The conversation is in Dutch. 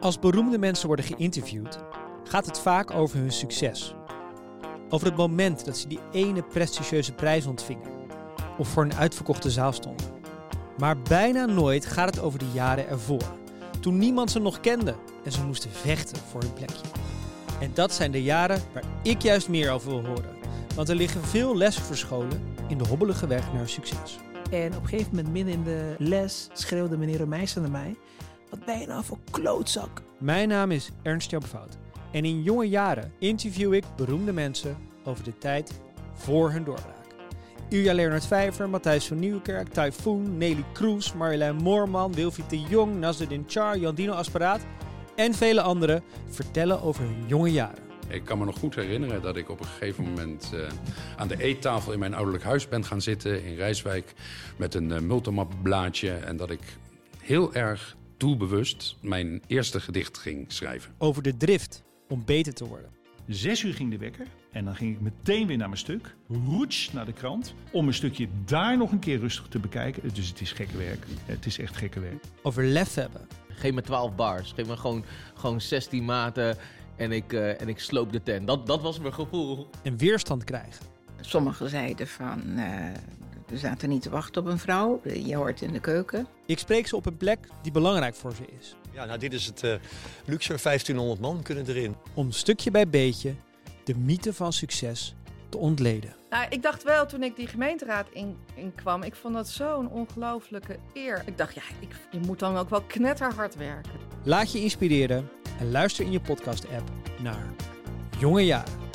Als beroemde mensen worden geïnterviewd, gaat het vaak over hun succes. Over het moment dat ze die ene prestigieuze prijs ontvingen of voor een uitverkochte zaal stonden. Maar bijna nooit gaat het over de jaren ervoor, toen niemand ze nog kende en ze moesten vechten voor hun plekje. En dat zijn de jaren waar ik juist meer over wil horen, want er liggen veel lessen verscholen in de hobbelige weg naar succes. En op een gegeven moment, midden in de les, schreeuwde meneer Romeister naar mij: Wat ben je nou voor klootzak? Mijn naam is Ernst Jan Fout en in jonge jaren interview ik beroemde mensen over de tijd voor hun doorbraak. Ilja Leonard Vijver, Matthijs van Nieuwkerk, Typhoon, Nelly Kroes, Marjolein Moorman, Wilfried de Jong, Nasreddin Char, Jandino Asparaat en vele anderen vertellen over hun jonge jaren. Ik kan me nog goed herinneren dat ik op een gegeven moment uh, aan de eettafel in mijn ouderlijk huis ben gaan zitten in Rijswijk met een uh, multimap blaadje en dat ik heel erg doelbewust mijn eerste gedicht ging schrijven. Over de drift om beter te worden. Zes uur ging de wekker en dan ging ik meteen weer naar mijn stuk. Roets naar de krant. Om een stukje daar nog een keer rustig te bekijken. Dus het is gekke werk. Het is echt gekke werk. Over lef hebben. Geef me 12 bars. Geef me gewoon, gewoon 16 maten. En ik, uh, en ik sloop de tent. Dat, dat was mijn gevoel. En weerstand krijgen. Sommigen zeiden van. Uh, we zaten niet te wachten op een vrouw. Je hoort in de keuken. Ik spreek ze op een plek die belangrijk voor ze is. Ja, nou dit is het uh, luxe. 1500 man kunnen erin. Om stukje bij beetje de mythe van succes te ontleden. Nou, ik dacht wel toen ik die gemeenteraad in, in kwam, ik vond dat zo'n ongelooflijke eer. Ik dacht, ja, ik, je moet dan ook wel knetterhard werken. Laat je inspireren en luister in je podcast-app naar Jonge Jaren.